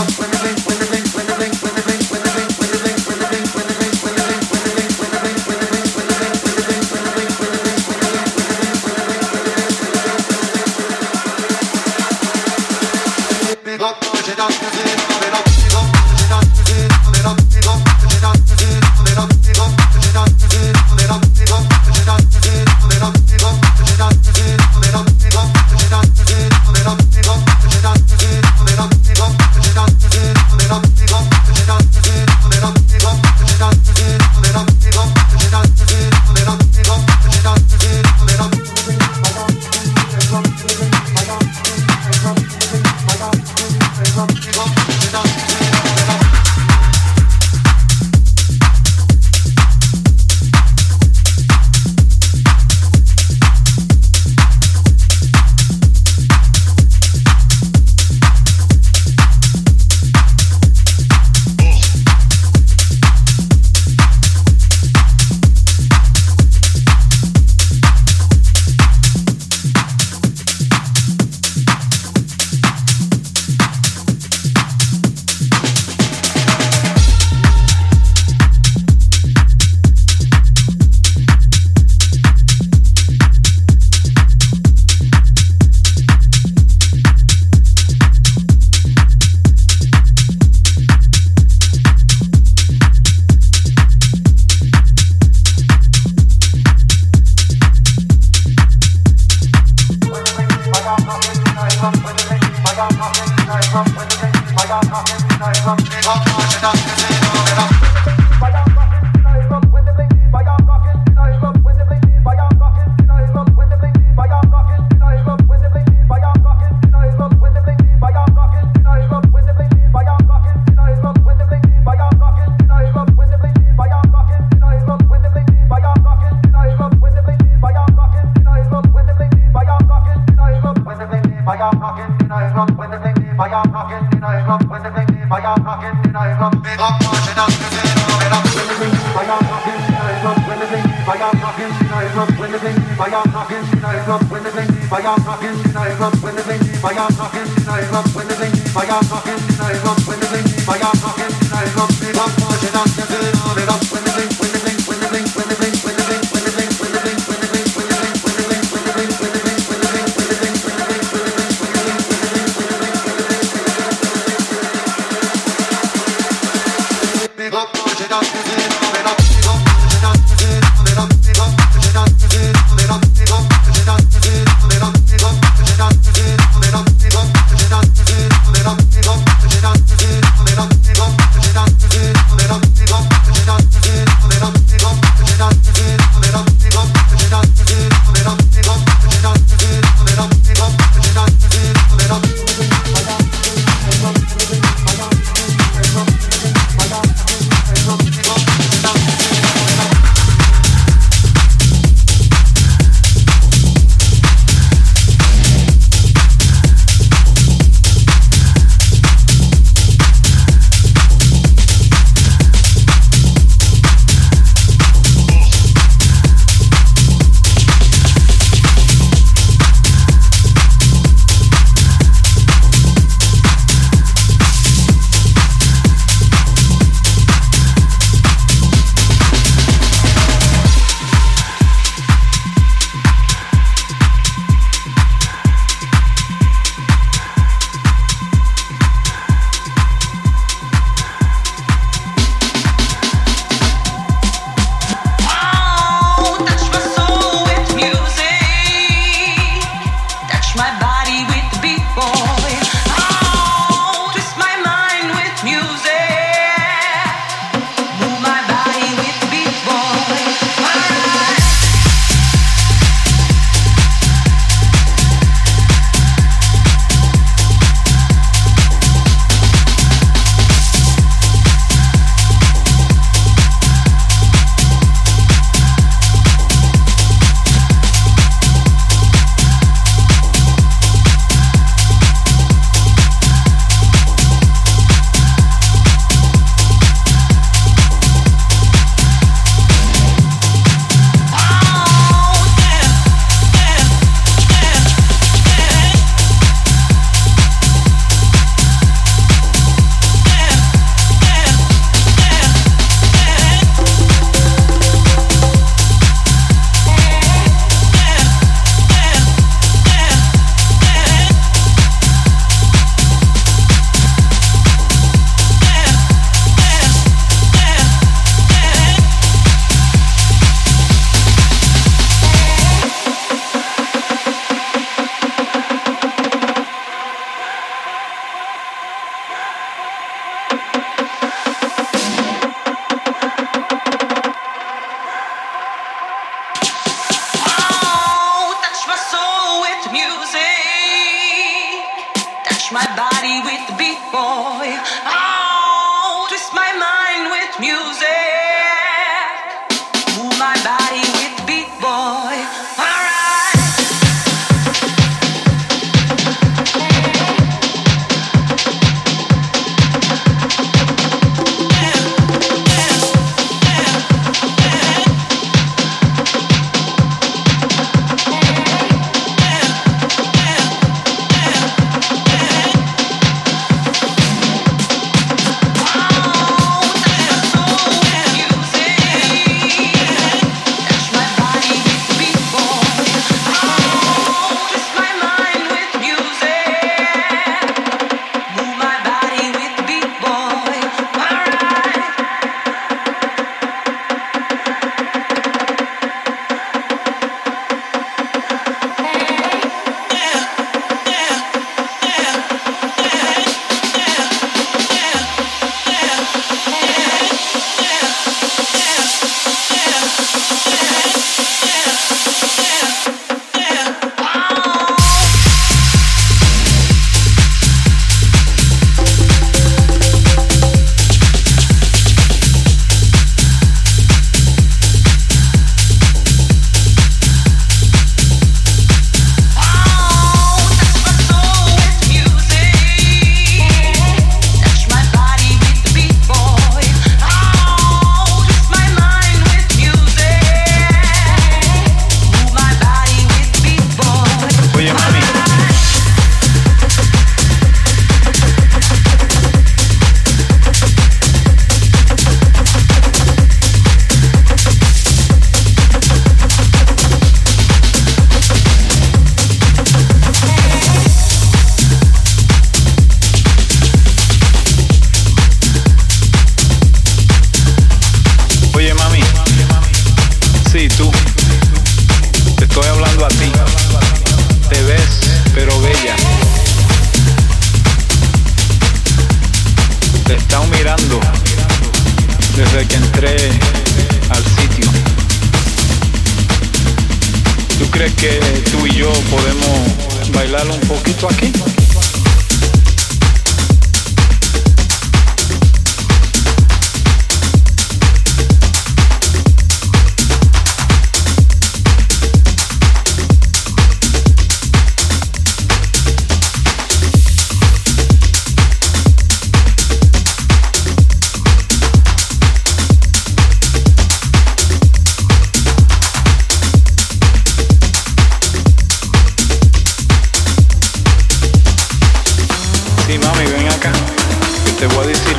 When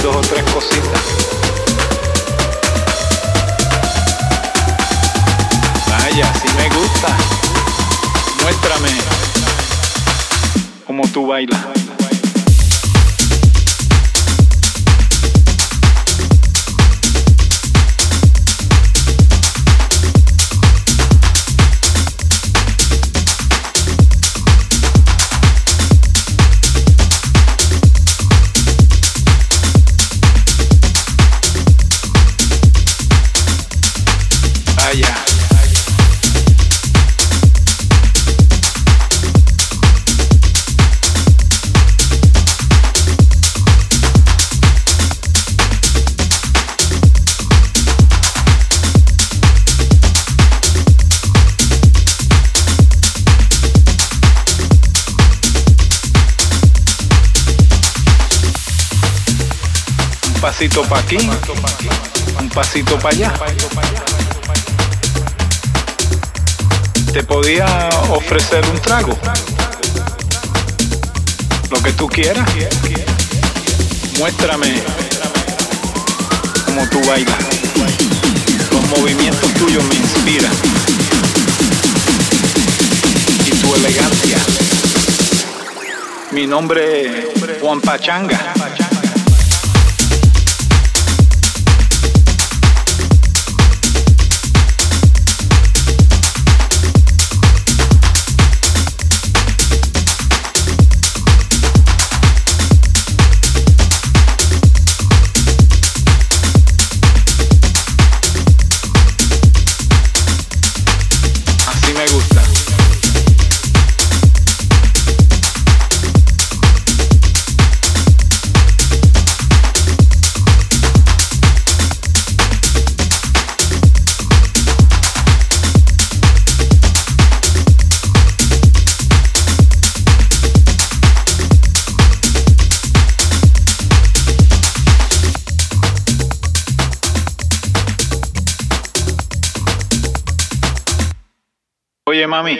dos o tres cositas. Vaya, si me gusta, muéstrame cómo tú bailas. Pasito para aquí, un pasito para allá. Te podía ofrecer un trago, lo que tú quieras. Muéstrame cómo tú bailas. Los movimientos tuyos me inspiran. Y tu elegancia. Mi nombre es Juan Pachanga. Mami.